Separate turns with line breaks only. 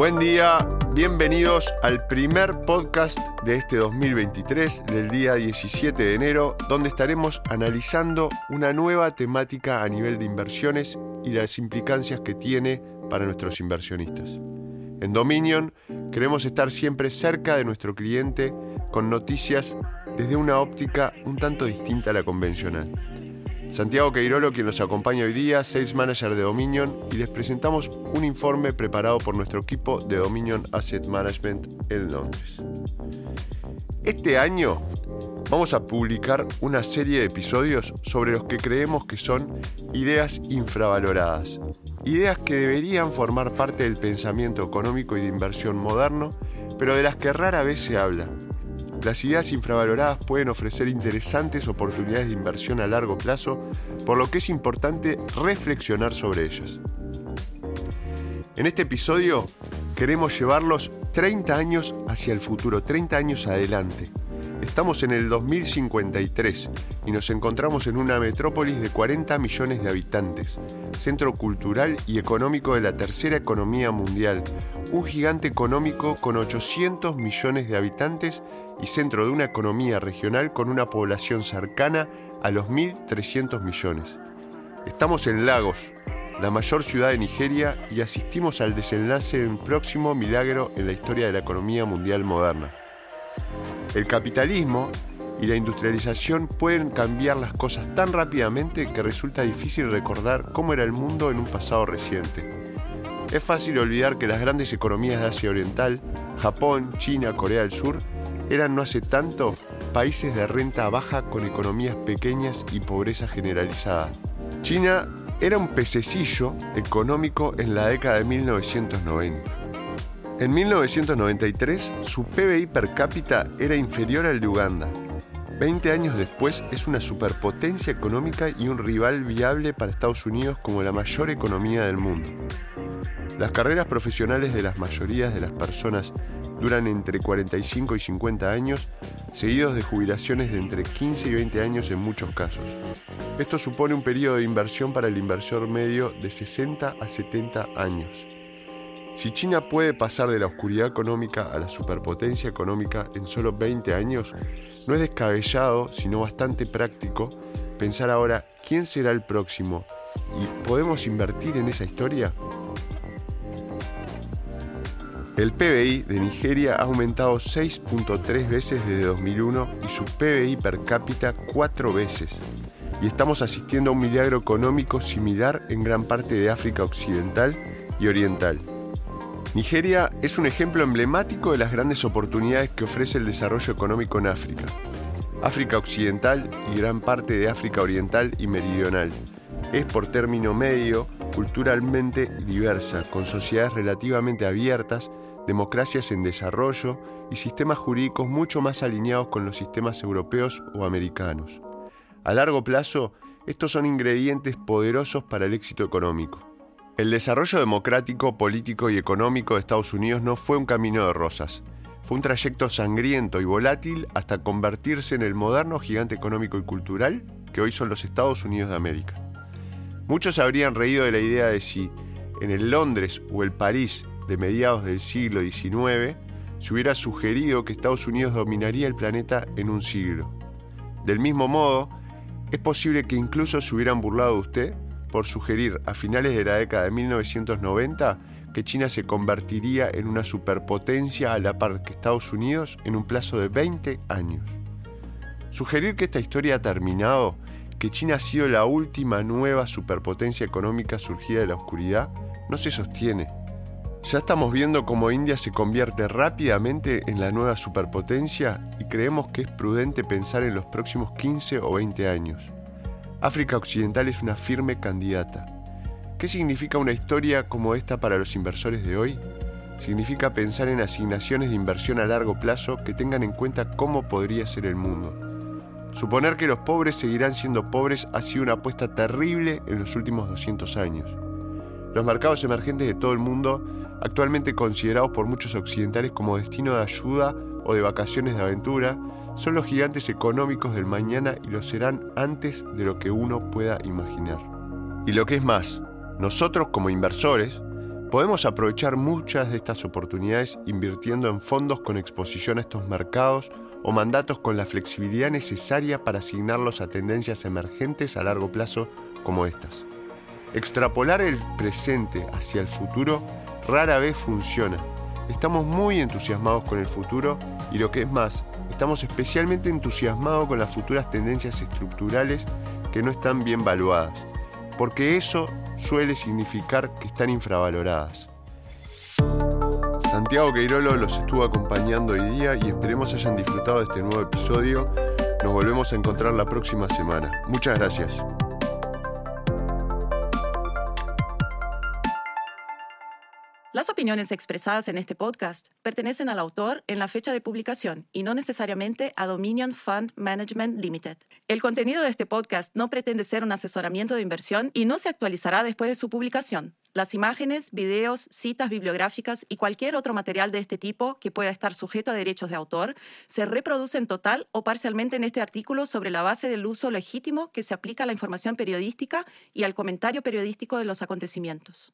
Buen día, bienvenidos al primer podcast de este 2023 del día 17 de enero, donde estaremos analizando una nueva temática a nivel de inversiones y las implicancias que tiene para nuestros inversionistas. En Dominion queremos estar siempre cerca de nuestro cliente con noticias desde una óptica un tanto distinta a la convencional. Santiago Queirolo, quien nos acompaña hoy día, Sales Manager de Dominion, y les presentamos un informe preparado por nuestro equipo de Dominion Asset Management en Londres. Este año vamos a publicar una serie de episodios sobre los que creemos que son ideas infravaloradas, ideas que deberían formar parte del pensamiento económico y de inversión moderno, pero de las que rara vez se habla las ideas infravaloradas pueden ofrecer interesantes oportunidades de inversión a largo plazo, por lo que es importante reflexionar sobre ellas. En este episodio queremos llevarlos 30 años hacia el futuro, 30 años adelante. Estamos en el 2053 y nos encontramos en una metrópolis de 40 millones de habitantes, centro cultural y económico de la tercera economía mundial, un gigante económico con 800 millones de habitantes y centro de una economía regional con una población cercana a los 1.300 millones. Estamos en Lagos, la mayor ciudad de Nigeria, y asistimos al desenlace de un próximo milagro en la historia de la economía mundial moderna. El capitalismo y la industrialización pueden cambiar las cosas tan rápidamente que resulta difícil recordar cómo era el mundo en un pasado reciente. Es fácil olvidar que las grandes economías de Asia Oriental, Japón, China, Corea del Sur, eran no hace tanto países de renta baja con economías pequeñas y pobreza generalizada. China era un pececillo económico en la década de 1990. En 1993 su PBI per cápita era inferior al de Uganda. Veinte años después es una superpotencia económica y un rival viable para Estados Unidos como la mayor economía del mundo. Las carreras profesionales de las mayorías de las personas duran entre 45 y 50 años, seguidos de jubilaciones de entre 15 y 20 años en muchos casos. Esto supone un periodo de inversión para el inversor medio de 60 a 70 años. Si China puede pasar de la oscuridad económica a la superpotencia económica en solo 20 años, no es descabellado, sino bastante práctico, pensar ahora quién será el próximo y ¿podemos invertir en esa historia? El PBI de Nigeria ha aumentado 6.3 veces desde 2001 y su PBI per cápita 4 veces. Y estamos asistiendo a un milagro económico similar en gran parte de África Occidental y Oriental. Nigeria es un ejemplo emblemático de las grandes oportunidades que ofrece el desarrollo económico en África. África Occidental y gran parte de África Oriental y Meridional. Es por término medio culturalmente diversa, con sociedades relativamente abiertas democracias en desarrollo y sistemas jurídicos mucho más alineados con los sistemas europeos o americanos. A largo plazo, estos son ingredientes poderosos para el éxito económico. El desarrollo democrático, político y económico de Estados Unidos no fue un camino de rosas. Fue un trayecto sangriento y volátil hasta convertirse en el moderno gigante económico y cultural que hoy son los Estados Unidos de América. Muchos habrían reído de la idea de si en el Londres o el París de mediados del siglo XIX, se hubiera sugerido que Estados Unidos dominaría el planeta en un siglo. Del mismo modo, es posible que incluso se hubieran burlado de usted por sugerir a finales de la década de 1990 que China se convertiría en una superpotencia a la par que Estados Unidos en un plazo de 20 años. Sugerir que esta historia ha terminado, que China ha sido la última nueva superpotencia económica surgida de la oscuridad, no se sostiene. Ya estamos viendo cómo India se convierte rápidamente en la nueva superpotencia y creemos que es prudente pensar en los próximos 15 o 20 años. África Occidental es una firme candidata. ¿Qué significa una historia como esta para los inversores de hoy? Significa pensar en asignaciones de inversión a largo plazo que tengan en cuenta cómo podría ser el mundo. Suponer que los pobres seguirán siendo pobres ha sido una apuesta terrible en los últimos 200 años. Los mercados emergentes de todo el mundo actualmente considerados por muchos occidentales como destino de ayuda o de vacaciones de aventura, son los gigantes económicos del mañana y lo serán antes de lo que uno pueda imaginar. Y lo que es más, nosotros como inversores Podemos aprovechar muchas de estas oportunidades invirtiendo en fondos con exposición a estos mercados o mandatos con la flexibilidad necesaria para asignarlos a tendencias emergentes a largo plazo como estas. Extrapolar el presente hacia el futuro rara vez funciona. Estamos muy entusiasmados con el futuro y lo que es más, estamos especialmente entusiasmados con las futuras tendencias estructurales que no están bien valuadas, porque eso suele significar que están infravaloradas. Santiago Queirolo los estuvo acompañando hoy día y esperemos hayan disfrutado de este nuevo episodio. Nos volvemos a encontrar la próxima semana. Muchas gracias.
Opiniones expresadas en este podcast pertenecen al autor en la fecha de publicación y no necesariamente a Dominion Fund Management Limited. El contenido de este podcast no pretende ser un asesoramiento de inversión y no se actualizará después de su publicación. Las imágenes, videos, citas bibliográficas y cualquier otro material de este tipo que pueda estar sujeto a derechos de autor se reproducen total o parcialmente en este artículo sobre la base del uso legítimo que se aplica a la información periodística y al comentario periodístico de los acontecimientos.